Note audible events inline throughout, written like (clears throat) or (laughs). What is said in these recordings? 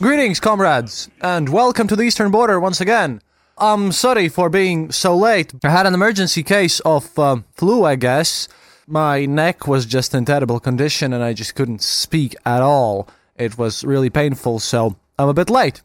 Greetings, comrades, and welcome to the Eastern Border once again. I'm sorry for being so late. I had an emergency case of uh, flu, I guess. My neck was just in terrible condition and I just couldn't speak at all. It was really painful, so I'm a bit late.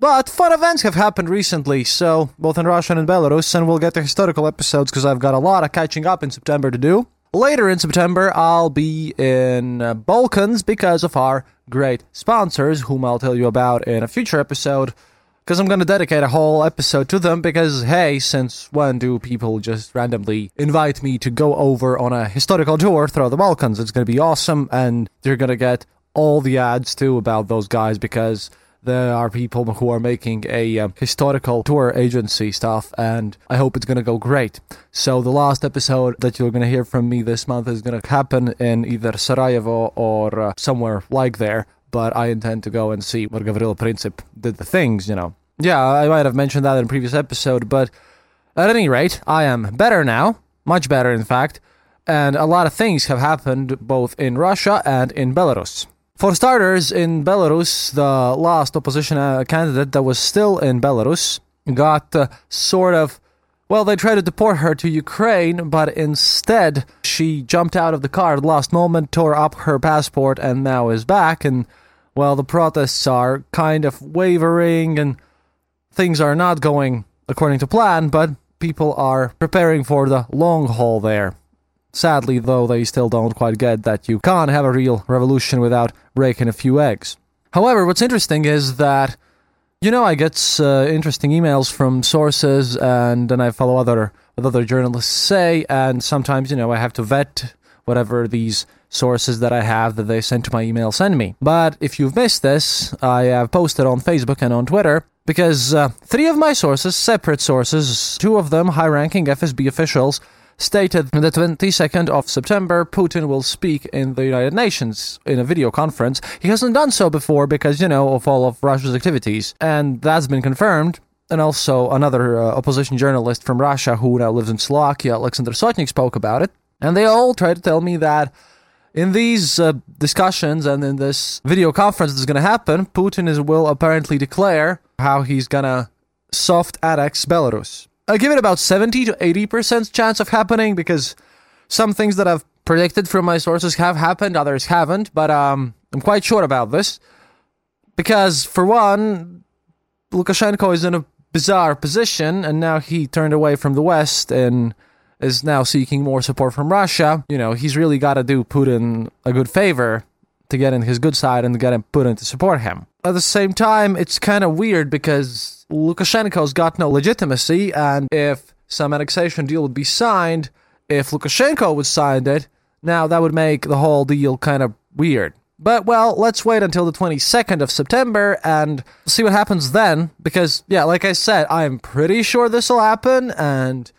But fun events have happened recently, so both in Russia and in Belarus, and we'll get to historical episodes because I've got a lot of catching up in September to do. Later in September, I'll be in uh, Balkans because of our great sponsors, whom I'll tell you about in a future episode. Because I'm going to dedicate a whole episode to them. Because, hey, since when do people just randomly invite me to go over on a historical tour through the Balkans? It's going to be awesome, and you're going to get all the ads too about those guys because there are people who are making a um, historical tour agency stuff, and I hope it's going to go great. So, the last episode that you're going to hear from me this month is going to happen in either Sarajevo or uh, somewhere like there, but I intend to go and see what Gavrilo Princip did the things, you know. Yeah, I might have mentioned that in a previous episode, but at any rate, I am better now, much better, in fact, and a lot of things have happened both in Russia and in Belarus. For starters, in Belarus, the last opposition uh, candidate that was still in Belarus got uh, sort of. Well, they tried to deport her to Ukraine, but instead she jumped out of the car at the last moment, tore up her passport, and now is back. And, well, the protests are kind of wavering and things are not going according to plan, but people are preparing for the long haul there. Sadly, though, they still don't quite get that you can't have a real revolution without breaking a few eggs. However, what's interesting is that, you know, I get uh, interesting emails from sources, and then I follow other what other journalists say, and sometimes, you know, I have to vet whatever these sources that I have that they send to my email send me. But if you've missed this, I have posted on Facebook and on Twitter because uh, three of my sources, separate sources, two of them high ranking FSB officials, stated the 22nd of September Putin will speak in the United Nations in a video conference. He hasn't done so before because, you know, of all of Russia's activities. And that's been confirmed. And also, another uh, opposition journalist from Russia who now lives in Slovakia, Alexander Sotnik, spoke about it. And they all tried to tell me that in these uh, discussions and in this video conference that's going to happen, Putin is, will apparently declare how he's going to soft annex Belarus. I give it about 70 to 80% chance of happening because some things that I've predicted from my sources have happened, others haven't, but um, I'm quite sure about this. Because, for one, Lukashenko is in a bizarre position, and now he turned away from the West and is now seeking more support from Russia. You know, he's really got to do Putin a good favor to get in his good side and get Putin to support him. At the same time, it's kind of weird because Lukashenko's got no legitimacy, and if some annexation deal would be signed, if Lukashenko would sign it, now that would make the whole deal kind of weird. But well, let's wait until the 22nd of September and see what happens then. Because, yeah, like I said, I'm pretty sure this will happen, and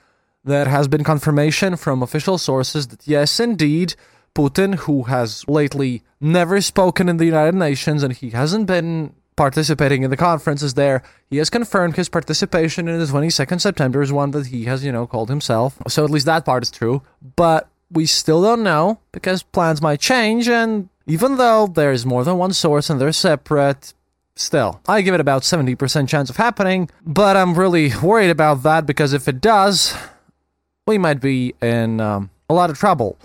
there has been confirmation from official sources that yes, indeed, Putin, who has lately never spoken in the United Nations and he hasn't been participating in the conferences there. He has confirmed his participation in the 22nd September is one that he has, you know, called himself. So at least that part is true. But we still don't know because plans might change. And even though there's more than one source and they're separate, still, I give it about 70% chance of happening. But I'm really worried about that because if it does, we might be in um, a lot of trouble.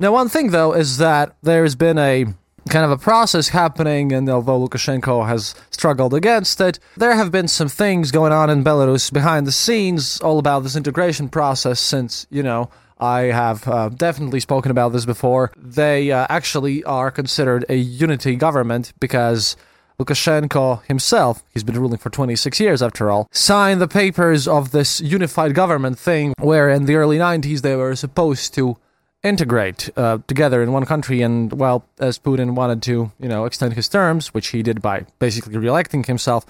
Now, one thing though is that there's been a kind of a process happening, and although Lukashenko has struggled against it, there have been some things going on in Belarus behind the scenes all about this integration process since, you know, I have uh, definitely spoken about this before. They uh, actually are considered a unity government because Lukashenko himself, he's been ruling for 26 years after all, signed the papers of this unified government thing where in the early 90s they were supposed to integrate uh, together in one country. And well, as Putin wanted to, you know, extend his terms, which he did by basically re-electing himself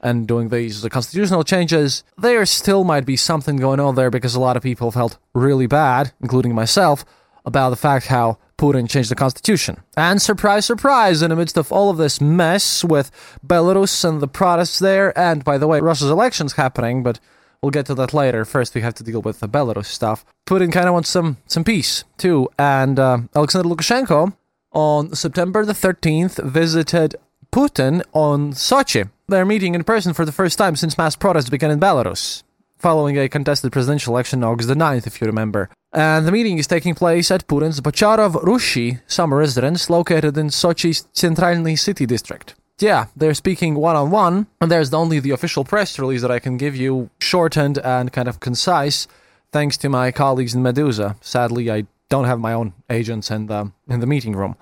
and doing these the constitutional changes, there still might be something going on there because a lot of people felt really bad, including myself, about the fact how Putin changed the constitution. And surprise, surprise, in the midst of all of this mess with Belarus and the protests there, and by the way, Russia's elections happening, but We'll get to that later. First, we have to deal with the Belarus stuff. Putin kind of wants some some peace too, and uh, Alexander Lukashenko on September the 13th visited Putin on Sochi. They're meeting in person for the first time since mass protests began in Belarus, following a contested presidential election on August the 9th, if you remember. And the meeting is taking place at Putin's Bocharov Ruchei summer residence located in Sochi's Centralny city district yeah, they're speaking one on one, and there's only the official press release that I can give you, shortened and kind of concise, thanks to my colleagues in Meduza. Sadly, I don't have my own agents in the in the meeting room.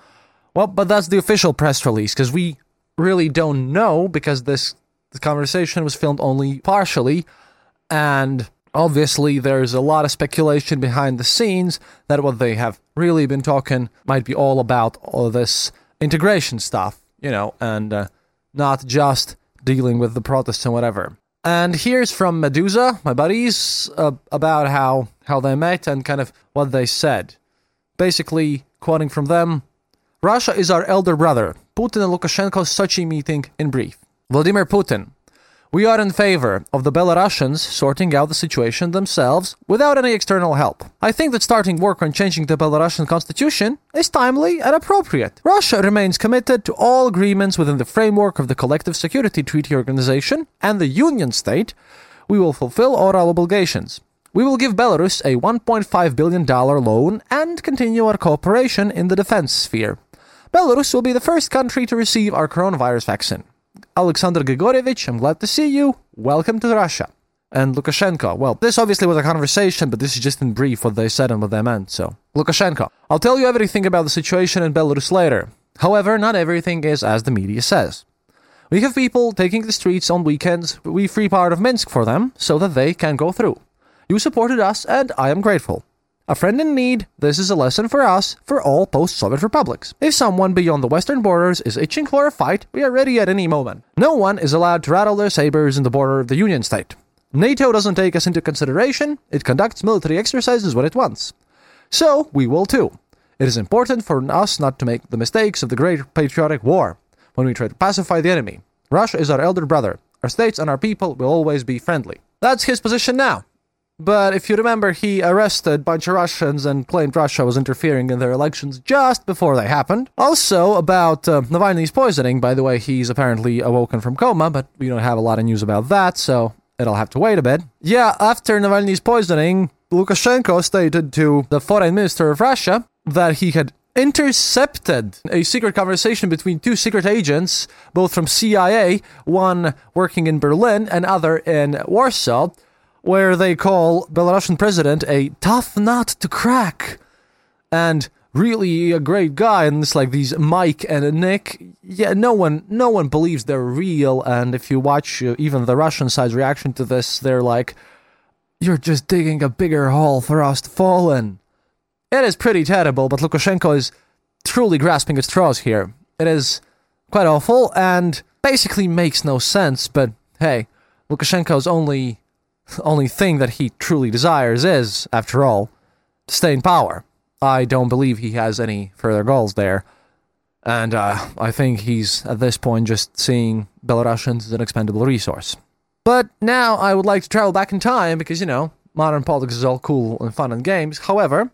Well, but that's the official press release because we really don't know because this, this conversation was filmed only partially, and obviously there's a lot of speculation behind the scenes that what they have really been talking might be all about all this integration stuff you know, and uh, not just dealing with the protests and whatever. And here's from Meduza, my buddies, uh, about how, how they met and kind of what they said. Basically, quoting from them Russia is our elder brother. Putin and Lukashenko's Sochi meeting in brief. Vladimir Putin, we are in favor of the Belarusians sorting out the situation themselves without any external help. I think that starting work on changing the Belarusian constitution is timely and appropriate. Russia remains committed to all agreements within the framework of the Collective Security Treaty Organization and the Union State. We will fulfill all our obligations. We will give Belarus a $1.5 billion loan and continue our cooperation in the defense sphere. Belarus will be the first country to receive our coronavirus vaccine. Alexander Grigorievich, I'm glad to see you. Welcome to Russia. And Lukashenko, well, this obviously was a conversation, but this is just in brief what they said and what they meant. So, Lukashenko, I'll tell you everything about the situation in Belarus later. However, not everything is as the media says. We have people taking the streets on weekends. We free part of Minsk for them so that they can go through. You supported us, and I am grateful. A friend in need, this is a lesson for us, for all post Soviet republics. If someone beyond the western borders is itching for a fight, we are ready at any moment. No one is allowed to rattle their sabers in the border of the Union State. NATO doesn't take us into consideration, it conducts military exercises when it wants. So, we will too. It is important for us not to make the mistakes of the Great Patriotic War when we try to pacify the enemy. Russia is our elder brother. Our states and our people will always be friendly. That's his position now. But if you remember, he arrested a bunch of Russians and claimed Russia was interfering in their elections just before they happened. Also, about uh, Navalny's poisoning, by the way, he's apparently awoken from coma, but we don't have a lot of news about that, so it'll have to wait a bit. Yeah, after Navalny's poisoning, Lukashenko stated to the foreign minister of Russia that he had intercepted a secret conversation between two secret agents, both from CIA, one working in Berlin and other in Warsaw where they call Belarusian president a tough nut to crack and really a great guy. And it's like these Mike and Nick. Yeah no one no one believes they're real. And if you watch uh, even the Russian side's reaction to this they're like you're just digging a bigger hole for us to fall in. It is pretty terrible but Lukashenko is truly grasping at straws here. It is quite awful and basically makes no sense but hey Lukashenko's only (laughs) only thing that he truly desires is, after all, to stay in power. I don't believe he has any further goals there. And uh, I think he's, at this point, just seeing Belarusians as an expendable resource. But now I would like to travel back in time because, you know, modern politics is all cool and fun and games. However,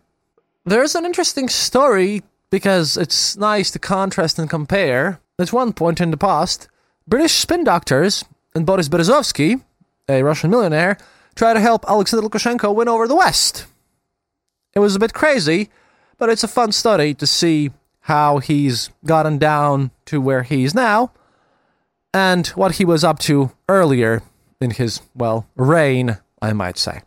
there's an interesting story because it's nice to contrast and compare. At one point in the past, British spin doctors and Boris Berezovsky, a Russian millionaire, try to help Alexander Lukashenko win over the West. It was a bit crazy, but it's a fun study to see how he's gotten down to where he is now and what he was up to earlier in his, well, reign, I might say.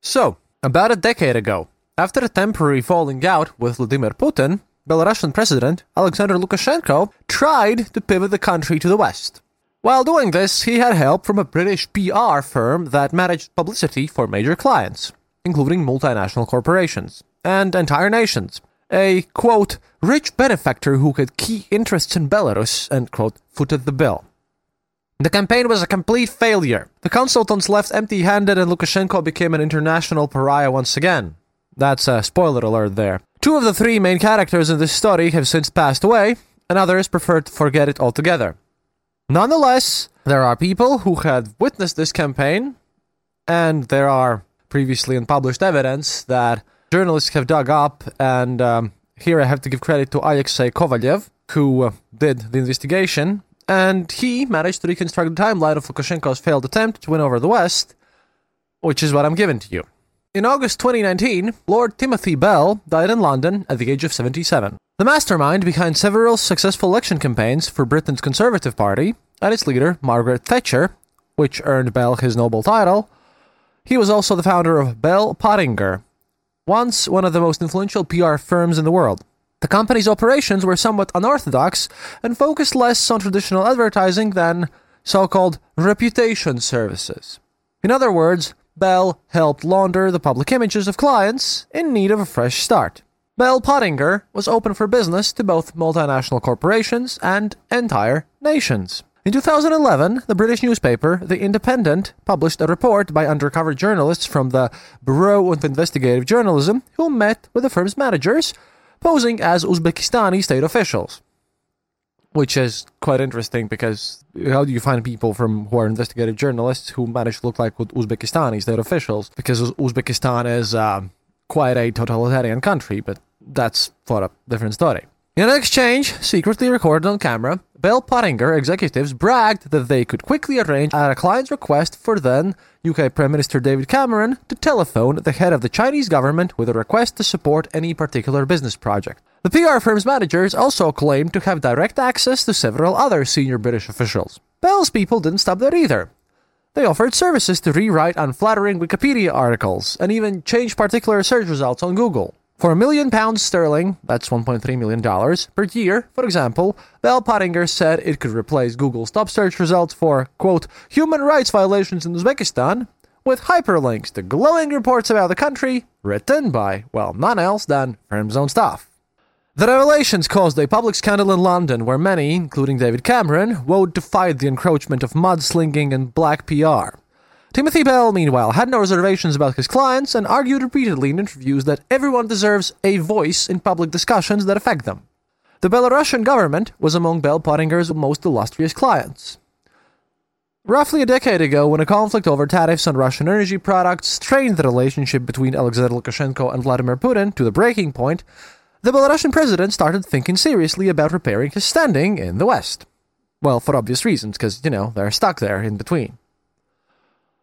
So, about a decade ago, after a temporary falling out with Vladimir Putin, Belarusian President Alexander Lukashenko tried to pivot the country to the West. While doing this, he had help from a British PR firm that managed publicity for major clients, including multinational corporations and entire nations. A, quote, rich benefactor who had key interests in Belarus, end quote, footed the bill. The campaign was a complete failure. The consultants left empty handed and Lukashenko became an international pariah once again. That's a spoiler alert there. Two of the three main characters in this story have since passed away, and others preferred to forget it altogether. Nonetheless, there are people who had witnessed this campaign, and there are previously unpublished evidence that journalists have dug up, and um, here I have to give credit to Alexei Kovalyev, who uh, did the investigation, and he managed to reconstruct the timeline of Lukashenko's failed attempt to win over the West, which is what I'm giving to you. In August 2019, Lord Timothy Bell died in London at the age of 77. The mastermind behind several successful election campaigns for Britain's Conservative Party and its leader, Margaret Thatcher, which earned Bell his noble title, he was also the founder of Bell Pottinger, once one of the most influential PR firms in the world. The company's operations were somewhat unorthodox and focused less on traditional advertising than so called reputation services. In other words, Bell helped launder the public images of clients in need of a fresh start. Bell Pottinger was open for business to both multinational corporations and entire nations. In 2011, the British newspaper The Independent published a report by undercover journalists from the Bureau of Investigative Journalism who met with the firm's managers, posing as Uzbekistani state officials which is quite interesting because how do you find people from who are investigative journalists who manage to look like Uzbekistani state officials? Because Uzbekistan is um, quite a totalitarian country, but that's for a different story. In an exchange, secretly recorded on camera, Bell Pottinger executives bragged that they could quickly arrange at a client's request for then UK Prime Minister David Cameron to telephone the head of the Chinese government with a request to support any particular business project. The PR firm's managers also claimed to have direct access to several other senior British officials. Bell's people didn't stop there either. They offered services to rewrite unflattering Wikipedia articles and even change particular search results on Google. For a million pounds sterling, that's $1.3 million, per year, for example, Bell Pottinger said it could replace Google's top search results for, quote, human rights violations in Uzbekistan with hyperlinks to glowing reports about the country written by, well, none else than firm's own staff. The revelations caused a public scandal in London where many, including David Cameron, vowed to fight the encroachment of mudslinging and black PR. Timothy Bell, meanwhile, had no reservations about his clients and argued repeatedly in interviews that everyone deserves a voice in public discussions that affect them. The Belarusian government was among Bell Pottinger's most illustrious clients. Roughly a decade ago, when a conflict over tariffs on Russian energy products strained the relationship between Alexander Lukashenko and Vladimir Putin to the breaking point, the Belarusian president started thinking seriously about repairing his standing in the West. Well, for obvious reasons, because, you know, they're stuck there in between.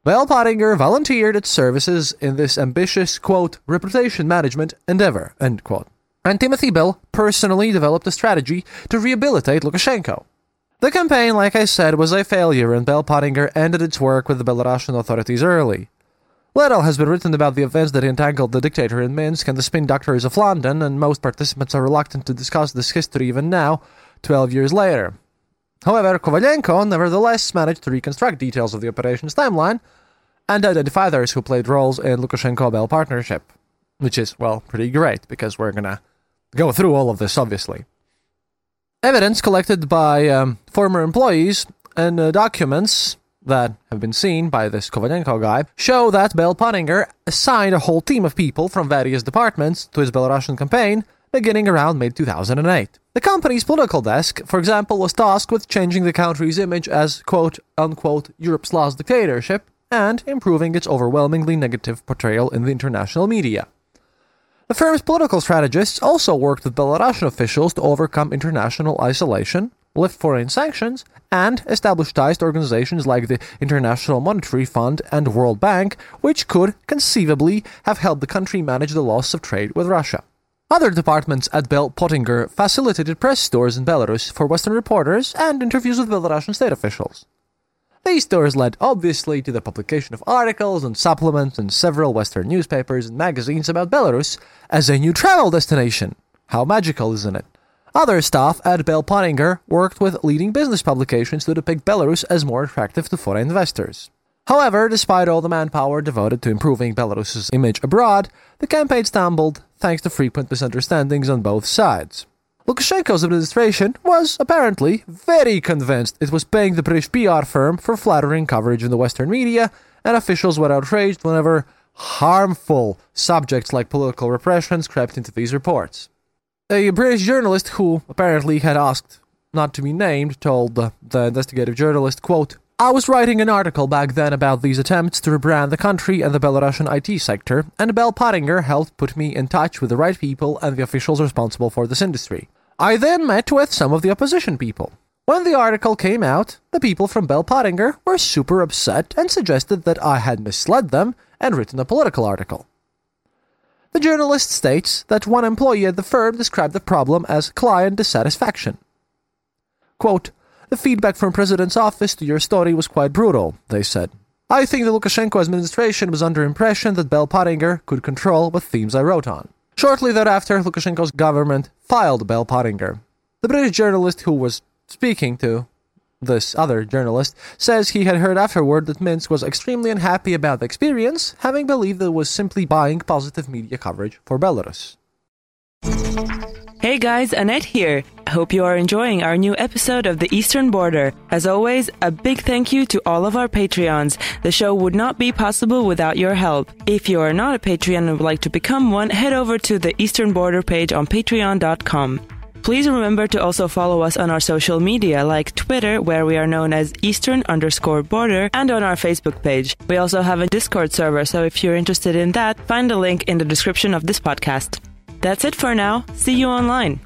Bell Pottinger volunteered its services in this ambitious, quote, reputation management endeavor, end quote. And Timothy Bell personally developed a strategy to rehabilitate Lukashenko. The campaign, like I said, was a failure, and Bell Pottinger ended its work with the Belarusian authorities early. Little has been written about the events that entangled the dictator in Minsk and the spin doctors of London, and most participants are reluctant to discuss this history even now, 12 years later. However, Kovalenko nevertheless managed to reconstruct details of the operation's timeline and identify others who played roles in Lukashenko Bell partnership, which is, well, pretty great because we're gonna go through all of this, obviously. Evidence collected by um, former employees and uh, documents that have been seen by this Kovalenko guy show that Bell Pottinger assigned a whole team of people from various departments to his Belarusian campaign beginning around mid 2008. The company's political desk, for example, was tasked with changing the country's image as quote unquote Europe's last dictatorship and improving its overwhelmingly negative portrayal in the international media. The firm's political strategists also worked with Belarusian officials to overcome international isolation, lift foreign sanctions, and establish ties to organizations like the International Monetary Fund and World Bank, which could conceivably have helped the country manage the loss of trade with Russia. Other departments at Bell Pottinger facilitated press tours in Belarus for Western reporters and interviews with Belarusian state officials. These tours led obviously to the publication of articles and supplements in several Western newspapers and magazines about Belarus as a new travel destination. How magical, isn't it? Other staff at Bell Pottinger worked with leading business publications to depict Belarus as more attractive to foreign investors. However, despite all the manpower devoted to improving Belarus's image abroad, the campaign stumbled thanks to frequent misunderstandings on both sides. Lukashenko's administration was apparently very convinced it was paying the British PR firm for flattering coverage in the Western media, and officials were outraged whenever harmful subjects like political repressions crept into these reports. A British journalist who apparently had asked not to be named told the, the investigative journalist, quote, I was writing an article back then about these attempts to rebrand the country and the Belarusian IT sector, and Bell Pottinger helped put me in touch with the right people and the officials responsible for this industry. I then met with some of the opposition people. When the article came out, the people from Bell Pottinger were super upset and suggested that I had misled them and written a political article. The journalist states that one employee at the firm described the problem as client dissatisfaction. Quote, the feedback from President's office to your story was quite brutal, they said. I think the Lukashenko administration was under impression that Bell Pottinger could control what themes I wrote on. Shortly thereafter, Lukashenko's government filed Bell Pottinger. The British journalist who was speaking to this other journalist says he had heard afterward that Minsk was extremely unhappy about the experience, having believed that it was simply buying positive media coverage for Belarus. Hey guys, Annette here. Hope you are enjoying our new episode of The Eastern Border. As always, a big thank you to all of our Patreons. The show would not be possible without your help. If you are not a Patreon and would like to become one, head over to the Eastern Border page on patreon.com. Please remember to also follow us on our social media like Twitter, where we are known as Eastern underscore border, and on our Facebook page. We also have a Discord server, so if you're interested in that, find the link in the description of this podcast. That's it for now. See you online.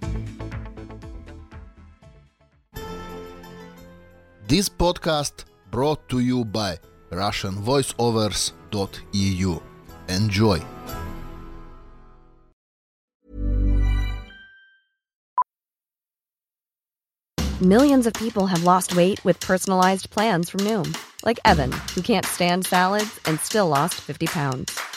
This podcast brought to you by RussianVoiceovers.eu. Enjoy. Millions of people have lost weight with personalized plans from Noom, like Evan, who can't stand salads and still lost 50 pounds.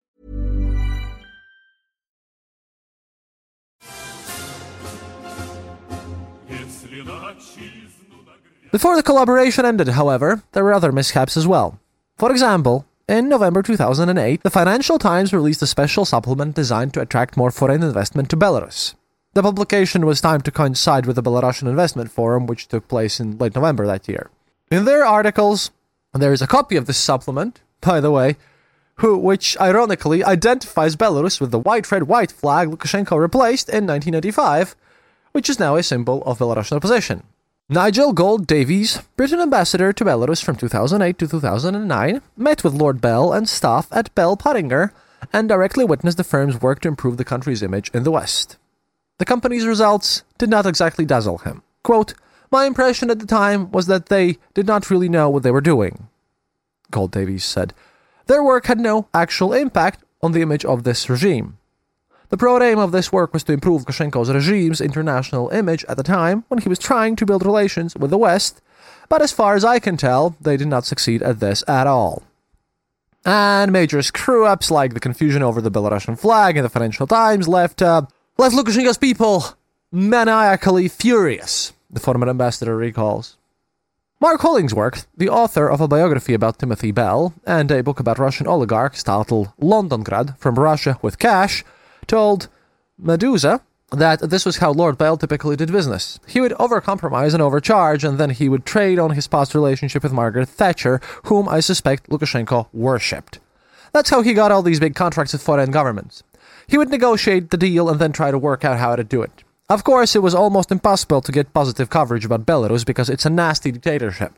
Before the collaboration ended, however, there were other mishaps as well. For example, in November 2008, the Financial Times released a special supplement designed to attract more foreign investment to Belarus. The publication was timed to coincide with the Belarusian Investment Forum, which took place in late November that year. In their articles, there is a copy of this supplement, by the way, who, which ironically identifies Belarus with the white red white flag Lukashenko replaced in 1985, which is now a symbol of Belarusian opposition. Nigel Gould-Davies, Britain ambassador to Belarus from 2008 to 2009, met with Lord Bell and staff at Bell Pottinger and directly witnessed the firm's work to improve the country's image in the West. the company's results did not exactly dazzle him. Quote, My impression at the time was that they did not really know what they were doing. Gould-Davies said, Their work had no actual impact on the image of this regime. The broad aim of this work was to improve Lukashenko's regime's international image at the time when he was trying to build relations with the West, but as far as I can tell, they did not succeed at this at all. And major screw ups like the confusion over the Belarusian flag in the Financial Times left, uh, left Lukashenko's people maniacally furious, the former ambassador recalls. Mark Hollingsworth, the author of a biography about Timothy Bell and a book about Russian oligarchs titled Londongrad from Russia with Cash, told Meduza that this was how Lord Bell typically did business. He would overcompromise and overcharge, and then he would trade on his past relationship with Margaret Thatcher, whom I suspect Lukashenko worshipped. That's how he got all these big contracts with foreign governments. He would negotiate the deal and then try to work out how to do it. Of course, it was almost impossible to get positive coverage about Belarus because it's a nasty dictatorship.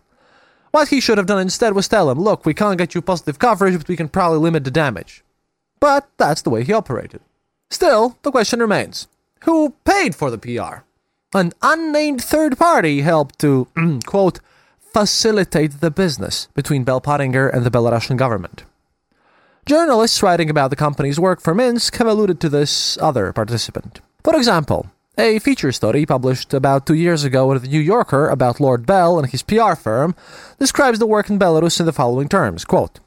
What he should have done instead was tell him, look, we can't get you positive coverage, but we can probably limit the damage. But that's the way he operated. Still, the question remains who paid for the PR? An unnamed third party helped to, (clears throat) quote, facilitate the business between Bell Pottinger and the Belarusian government. Journalists writing about the company's work for Minsk have alluded to this other participant. For example, a feature study published about two years ago in the New Yorker about Lord Bell and his PR firm describes the work in Belarus in the following terms quote,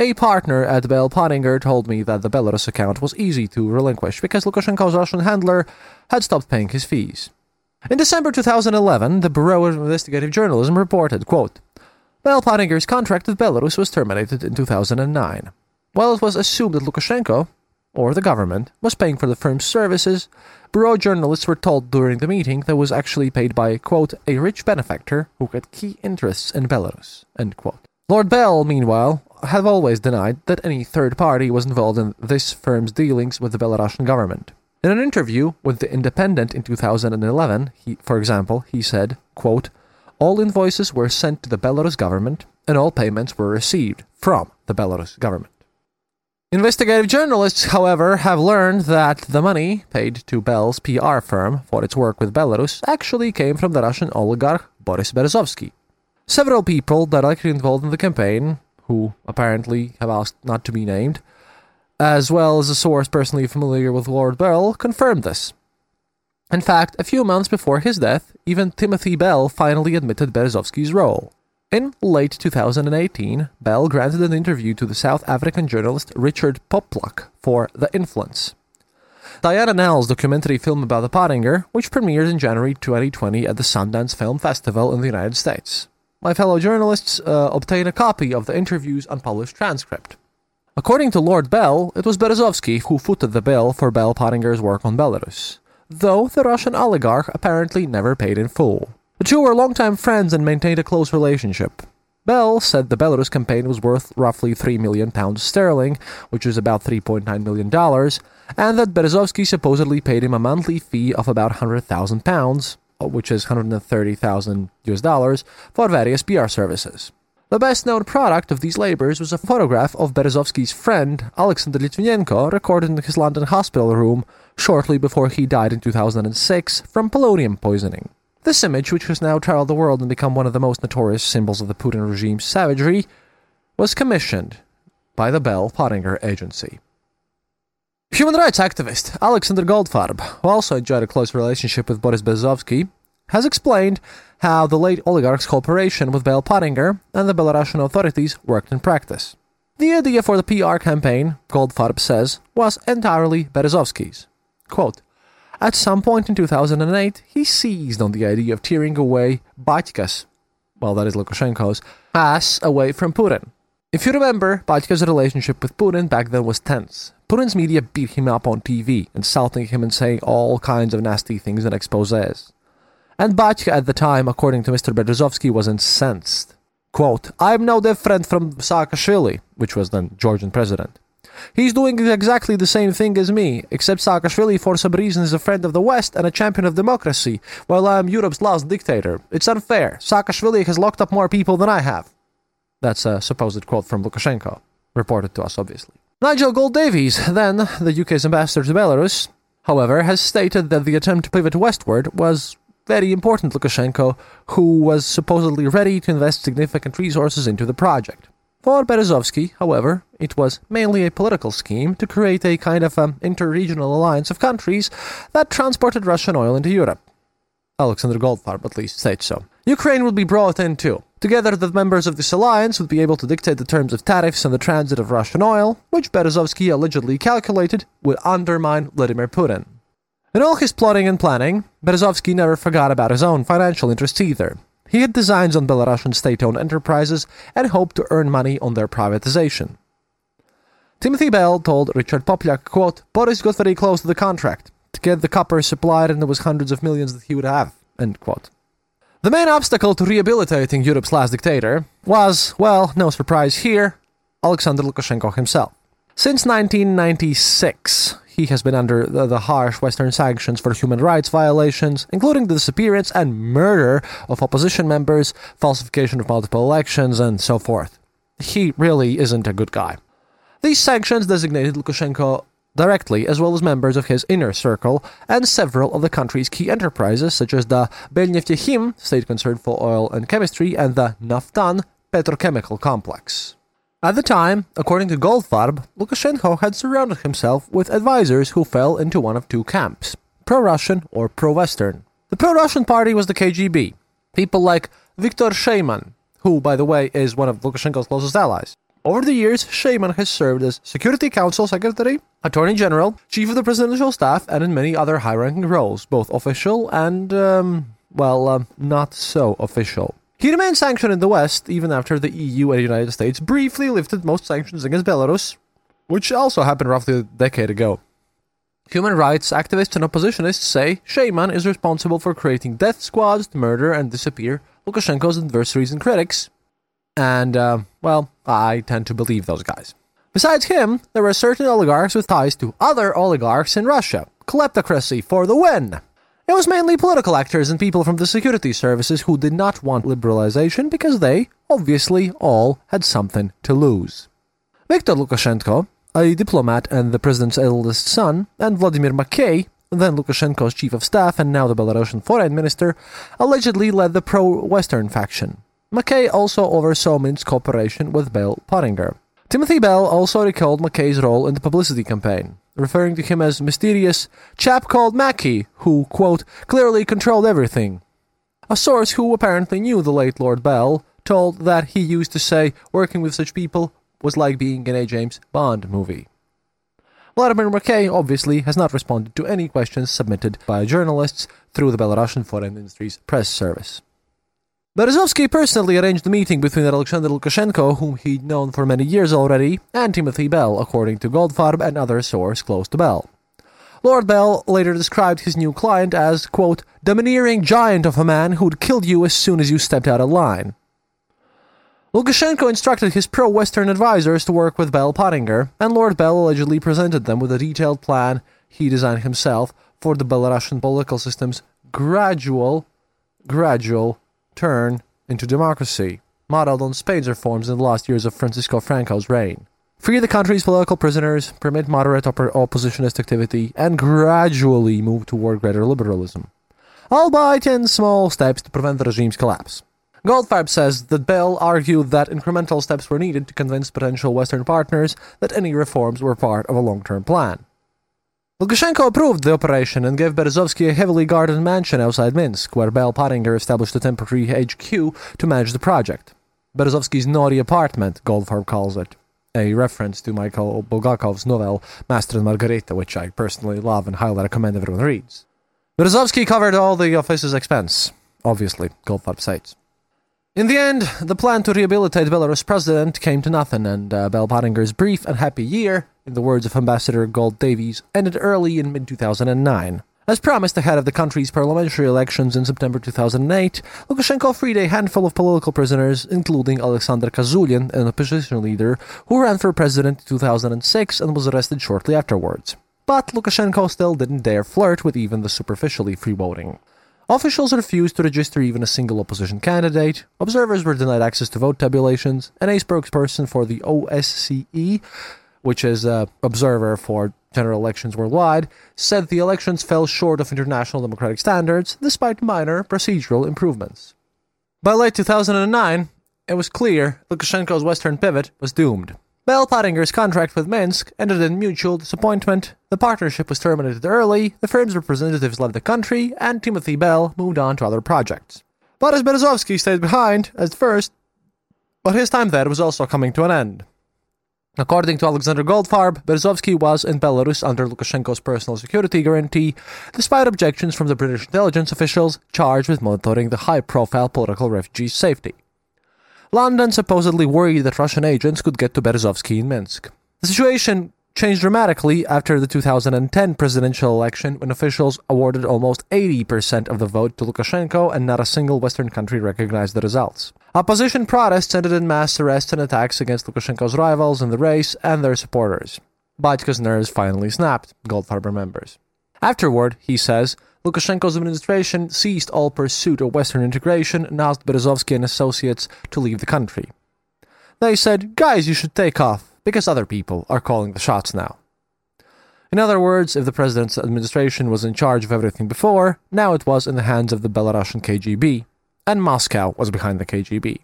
a partner at Bell Pottinger told me that the Belarus account was easy to relinquish because Lukashenko's Russian handler had stopped paying his fees. In December 2011, the Bureau of Investigative Journalism reported, quote, Bell Pottinger's contract with Belarus was terminated in 2009. While it was assumed that Lukashenko, or the government, was paying for the firm's services, Bureau journalists were told during the meeting that was actually paid by, quote, a rich benefactor who had key interests in Belarus, end quote. Lord Bell, meanwhile, have always denied that any third party was involved in this firm's dealings with the Belarusian government. In an interview with The Independent in 2011, he, for example, he said, quote, All invoices were sent to the Belarus government, and all payments were received from the Belarus government. Investigative journalists, however, have learned that the money paid to Bell's PR firm for its work with Belarus actually came from the Russian oligarch Boris Berezovsky. Several people directly involved in the campaign who apparently have asked not to be named, as well as a source personally familiar with Lord Bell, confirmed this. In fact, a few months before his death, even Timothy Bell finally admitted Berezovsky's role. In late 2018, Bell granted an interview to the South African journalist Richard Poplak for The Influence. Diana Neille's documentary film about the Pottinger, which premiered in January 2020 at the Sundance Film Festival in the United States my fellow journalists uh, obtained a copy of the interview's unpublished transcript. According to Lord Bell, it was Berezovsky who footed the bill for Bell Pottinger's work on Belarus, though the Russian oligarch apparently never paid in full. The two were longtime friends and maintained a close relationship. Bell said the Belarus campaign was worth roughly 3 million pounds sterling, which is about $3.9 million, and that Berezovsky supposedly paid him a monthly fee of about 100,000 pounds, Uh, which is 130,000 US dollars, for various PR services. The best known product of these labors was a photograph of Berezovsky's friend, Alexander Litvinenko, recorded in his London hospital room shortly before he died in 2006 from polonium poisoning. This image, which has now traveled the world and become one of the most notorious symbols of the Putin regime's savagery, was commissioned by the Bell Pottinger Agency. Human rights activist Alexander Goldfarb, who also enjoyed a close relationship with Boris Berezovsky, has explained how the late oligarch's cooperation with Bell Pottinger and the Belarusian authorities worked in practice. The idea for the PR campaign, Goldfarb says, was entirely Berezovsky's. Quote, At some point in 2008, he seized on the idea of tearing away Batyka's, well, that is Lukashenko's, ass away from Putin. If you remember, Batyka's relationship with Putin back then was tense. Putin's media beat him up on TV, insulting him and saying all kinds of nasty things in exposés. And Batyka at the time, according to Mr. Berezovsky, was incensed. Quote, I'm no different from Saakashvili, which was then Georgian president. He's doing exactly the same thing as me, except Saakashvili for some reason is a friend of the West and a champion of democracy, while I'm Europe's last dictator. It's unfair. Saakashvili has locked up more people than I have. That's a supposed quote from Lukashenko, reported to us, obviously. Nigel Gould-Davies, then the UK's ambassador to Belarus, however, has stated that the attempt to pivot westward was very important Lukashenko, who was supposedly ready to invest significant resources into the project. For Berezovsky, however, it was mainly a political scheme to create a kind of um, inter-regional alliance of countries that transported Russian oil into Europe. Alexander Goldfarb at least said so. Ukraine would be brought in too. Together, the members of this alliance would be able to dictate the terms of tariffs and the transit of Russian oil, which Berezovsky allegedly calculated would undermine Vladimir Putin. In all his plotting and planning, Berezovsky never forgot about his own financial interests either. He had designs on Belarusian state-owned enterprises and hoped to earn money on their privatization. Timothy Bell told Richard Poplak, quote, Boris got very close to the contract to get the copper supplied and there was hundreds of millions that he would have, end quote. The main obstacle to rehabilitating Europe's last dictator was, well, no surprise here, Alexander Lukashenko himself. Since 1996, he has been under the, the, harsh Western sanctions for human rights violations, including the disappearance and murder of opposition members, falsification of multiple elections, and so forth. He really isn't a good guy. These sanctions designated Lukashenko directly, as well as members of his inner circle, and several of the country's key enterprises, such as the Belneftekhim, state concern for oil and chemistry, and the Naftan petrochemical complex. At the time, according to Goldfarb, Lukashenko had surrounded himself with advisors who fell into one of two camps pro Russian or pro Western. The pro Russian party was the KGB, people like Viktor Sheyman, who, by the way, is one of Lukashenko's closest allies. Over the years, Sheyman has served as Security Council Secretary, Attorney General, Chief of the Presidential Staff, and in many other high ranking roles, both official and, um, well, uh, not so official. He remained sanctioned in the West even after the EU and the United States briefly lifted most sanctions against Belarus, which also happened roughly a decade ago. Human rights activists and oppositionists say Sheyman is responsible for creating death squads to murder and disappear Lukashenko's adversaries and critics. And, uh, well, I tend to believe those guys. Besides him, there were certain oligarchs with ties to other oligarchs in Russia. Kleptocracy for the win! It was mainly political actors and people from the security services who did not want liberalization because they, obviously, all had something to lose. Viktor Lukashenko, a diplomat and the president's eldest son, and Vladimir Makey, then Lukashenko's chief of staff and now the Belarusian foreign minister, allegedly led the pro-Western faction. Makey also oversaw Minsk's cooperation with Bell Pottinger. Timothy Bell also recalled Makey's role in the publicity campaign referring to him as mysterious chap called Mackey, who, quote, clearly controlled everything. A source who apparently knew the late Lord Bell told that he used to say working with such people was like being in a James Bond movie. Vladimir Makey obviously has not responded to any questions submitted by journalists through the Belarusian Foreign Ministry's press service. Berezovsky personally arranged the meeting between Alexander Lukashenko, whom he'd known for many years already, and Timothy Bell, according to Goldfarb and other sources close to Bell. Lord Bell later described his new client as, quote, domineering giant of a man who'd killed you as soon as you stepped out of line. Lukashenko instructed his pro Western advisors to work with Bell Pottinger, and Lord Bell allegedly presented them with a detailed plan he designed himself for the Belarusian political system's gradual, gradual turn into democracy, modeled on Spain's reforms in the last years of Francisco Franco's reign. Free the country's political prisoners, permit moderate opp- oppositionist activity, and gradually move toward greater liberalism. Albeit in small steps to prevent the regime's collapse. Goldfarb says that Bell argued that incremental steps were needed to convince potential Western partners that any reforms were part of a long term plan. Lukashenko approved the operation and gave Berezovsky a heavily guarded mansion outside Minsk, where Bell Pottinger established a temporary HQ to manage the project. Berezovsky's naughty apartment, Goldfarb calls it, a reference to Michael Bulgakov's novel Master and Margarita, which I personally love and highly recommend everyone reads. Berezovsky covered all the office's expense, obviously, Goldfarb states. In the end, the plan to rehabilitate Belarus president came to nothing, and uh, Bell Pottinger's brief and happy year, in the words of Ambassador Gould-Davies, ended early in mid 2009. As promised ahead of the country's parliamentary elections in September 2008, Lukashenko freed a handful of political prisoners, including Alexander Kazulin, an opposition leader who ran for president in 2006 and was arrested shortly afterwards. But Lukashenko still didn't dare flirt with even the superficially free voting. Officials refused to register even a single opposition candidate, observers were denied access to vote tabulations, and a spokesperson for the OSCE, which is an observer for general elections worldwide, said the elections fell short of international democratic standards despite minor procedural improvements. By late 2009, it was clear Lukashenko's Western pivot was doomed. Bell Pottinger's contract with Minsk ended in mutual disappointment, the partnership was terminated early, the firm's representatives left the country, and Timothy Bell moved on to other projects. Boris Berezovsky stayed behind at first, but his time there was also coming to an end. According to Alexander Goldfarb, Berezovsky was in Belarus under Lukashenko's personal security guarantee, despite objections from the British intelligence officials charged with monitoring the high profile political refugees' safety. London supposedly worried that Russian agents could get to Berezovsky in Minsk. The situation changed dramatically after the 2010 presidential election when officials awarded almost 80% of the vote to Lukashenko and not a single Western country recognized the results. Opposition protests ended in mass arrests and attacks against Lukashenko's rivals in the race and their supporters. Batka's nerves finally snapped, Goldfarb remembers. Afterward, he says, Lukashenko's administration ceased all pursuit of Western integration and asked Berezovsky and associates to leave the country. They said, Guys, you should take off, because other people are calling the shots now. In other words, if the president's administration was in charge of everything before, now it was in the hands of the Belarusian KGB, and Moscow was behind the KGB.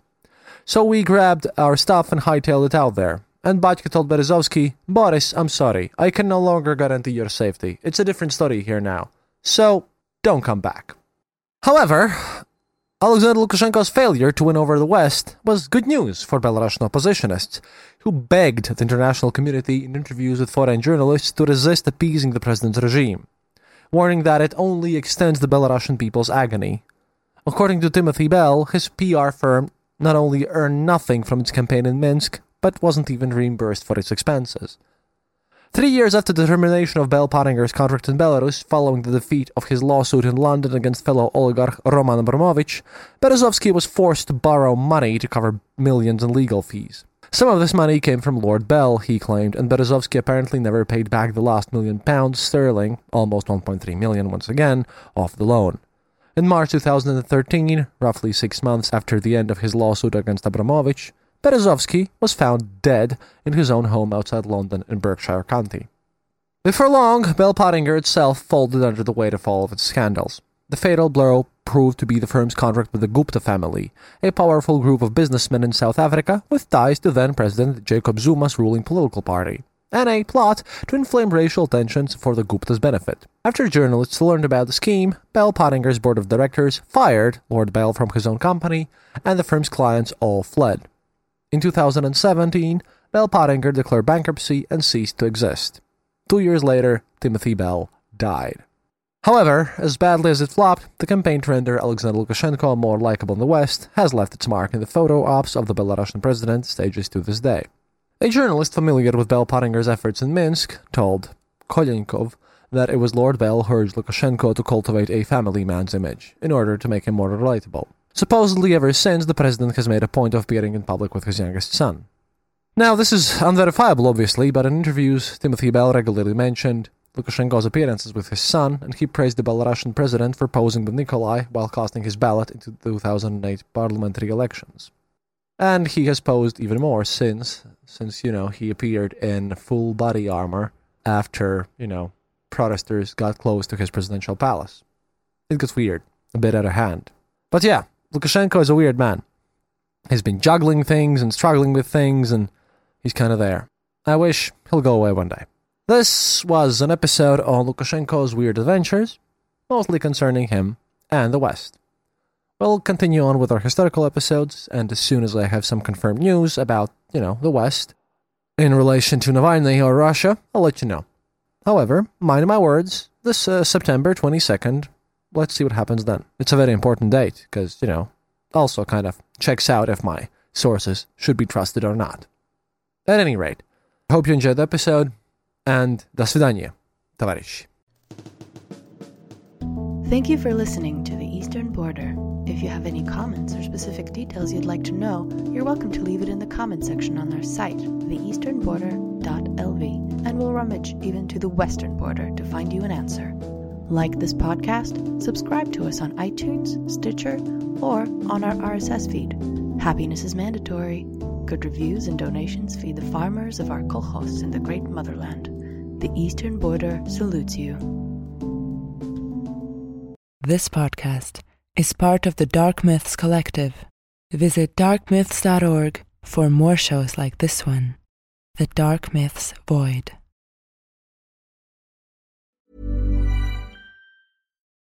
So we grabbed our stuff and hightailed it out there. And Batka told Berezovsky, Boris, I'm sorry, I can no longer guarantee your safety. It's a different story here now. So, don't come back. However, Alexander Lukashenko's failure to win over the West was good news for Belarusian oppositionists, who begged the international community in interviews with foreign journalists to resist appeasing the president's regime, warning that it only extends the Belarusian people's agony. According to Timothy Bell, his PR firm not only earned nothing from its campaign in Minsk, but wasn't even reimbursed for its expenses. Three years after the termination of Bell Pottinger's contract in Belarus, following the defeat of his lawsuit in London against fellow oligarch Roman Abramovich, Berezovsky was forced to borrow money to cover millions in legal fees. Some of this money came from Lord Bell, he claimed, and Berezovsky apparently never paid back the last million pounds sterling, almost 1.3 million once again, off the loan. In March 2013, roughly six months after the end of his lawsuit against Abramovich, Berezovsky was found dead in his own home outside London in Berkshire County. Before long, Bell Pottinger itself folded under the weight of all of its scandals. The fatal blow proved to be the firm's contract with the Gupta family, a powerful group of businessmen in South Africa with ties to then President Jacob Zuma's ruling political party, and a plot to inflame racial tensions for the Gupta's benefit. After journalists learned about the scheme, Bell Pottinger's board of directors fired Lord Bell from his own company, and the firm's clients all fled. In 2017, Bell Pottinger declared bankruptcy and ceased to exist. Two years later, Timothy Bell died. However, as badly as it flopped, the campaign to render Alexander Lukashenko more likable in the West has left its mark in the photo ops of the Belarusian president stages to this day. A journalist familiar with Bell Pottinger's efforts in Minsk told Kolenkov that it was Lord Bell who urged Lukashenko to cultivate a family man's image in order to make him more relatable. Supposedly, ever since, the president has made a point of appearing in public with his youngest son. Now, this is unverifiable, obviously, but in interviews, Timothy Bell regularly mentioned Lukashenko's appearances with his son, and he praised the Belarusian president for posing with Nikolai while casting his ballot into the 2008 parliamentary elections. And he has posed even more since, since, you know, he appeared in full body armor after, you know, protesters got close to his presidential palace. It gets weird, a bit out of hand. But yeah, Lukashenko is a weird man. He's been juggling things and struggling with things, and he's kind of there. I wish he'll go away one day. This was an episode on Lukashenko's weird adventures, mostly concerning him and the West. We'll continue on with our historical episodes, and as soon as I have some confirmed news about, you know, the West, in relation to Navalny or Russia, I'll let you know. However, mind my words, this uh, September 22nd let's see what happens then. It's a very important date because, you know, also kind of checks out if my sources should be trusted or not. At any rate, I hope you enjoyed the episode and до свидания, товарищи. Thank you for listening to The Eastern Border. If you have any comments or specific details you'd like to know, you're welcome to leave it in the comment section on our site, theeasternborder.lv, and we'll rummage even to the western border to find you an answer. Like this podcast, subscribe to us on iTunes, Stitcher, or on our RSS feed. Happiness is mandatory. Good reviews and donations feed the farmers of our kolkhozs in the great motherland. the Eastern Border salutes you. This podcast is part of the Dark Myths Collective. Visit darkmyths.org for more shows like this one The Dark Myths Void.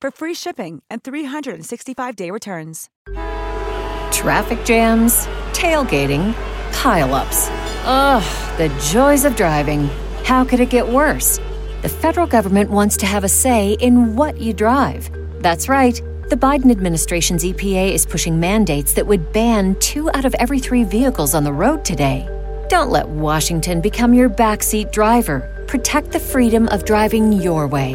for free shipping and 365-day returns. Traffic jams, tailgating, pileups. Ugh, the joys of driving. How could it get worse? The federal government wants to have a say in what you drive. That's right. The Biden administration's EPA is pushing mandates that would ban two out of every three vehicles on the road today. Don't let Washington become your backseat driver. Protect the freedom of driving your way.